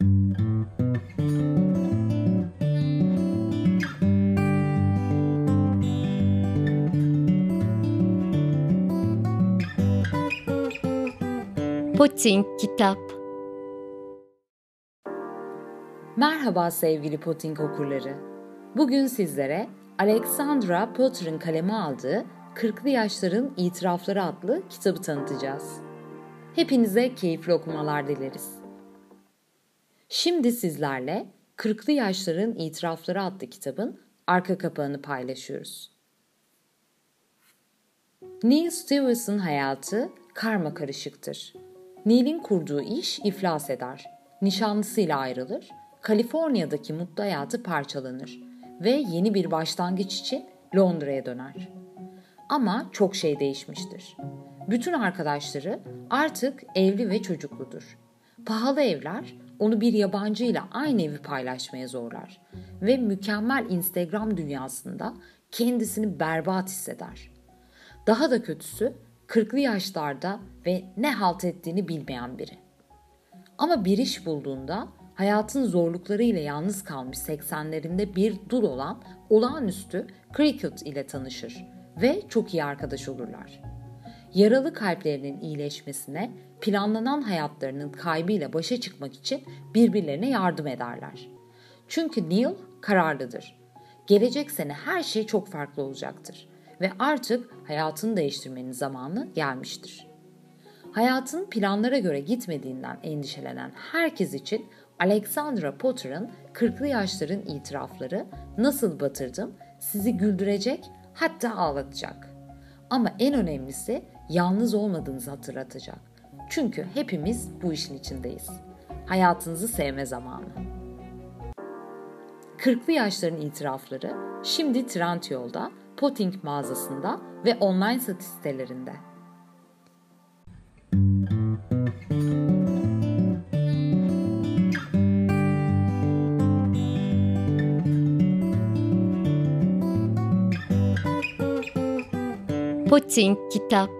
Poting Kitap Merhaba sevgili Poting okurları. Bugün sizlere Alexandra Potter'ın kaleme aldığı 40'lı Yaşların İtirafları adlı kitabı tanıtacağız. Hepinize keyifli okumalar dileriz. Şimdi sizlerle 40'lı Yaşların İtirafları adlı kitabın arka kapağını paylaşıyoruz. Neil Stevens'ın hayatı karma karışıktır. Neil'in kurduğu iş iflas eder. Nişanlısıyla ayrılır, Kaliforniya'daki mutlu hayatı parçalanır ve yeni bir başlangıç için Londra'ya döner. Ama çok şey değişmiştir. Bütün arkadaşları artık evli ve çocukludur. Pahalı evler onu bir yabancı ile aynı evi paylaşmaya zorlar ve mükemmel Instagram dünyasında kendisini berbat hisseder. Daha da kötüsü 40'lı yaşlarda ve ne halt ettiğini bilmeyen biri. Ama bir iş bulduğunda hayatın zorluklarıyla yalnız kalmış 80'lerinde bir dul olan olağanüstü Cricket ile tanışır ve çok iyi arkadaş olurlar. Yaralı kalplerinin iyileşmesine, planlanan hayatlarının kaybıyla başa çıkmak için birbirlerine yardım ederler. Çünkü Neil kararlıdır. Gelecek sene her şey çok farklı olacaktır ve artık hayatını değiştirmenin zamanı gelmiştir. Hayatın planlara göre gitmediğinden endişelenen herkes için Alexandra Potter'ın 40'lı yaşların itirafları nasıl batırdım sizi güldürecek hatta ağlatacak. Ama en önemlisi yalnız olmadığınızı hatırlatacak. Çünkü hepimiz bu işin içindeyiz. Hayatınızı sevme zamanı. 40'lı yaşların itirafları şimdi Trendyol'da Potting mağazasında ve online satış sitelerinde. Potting Kitap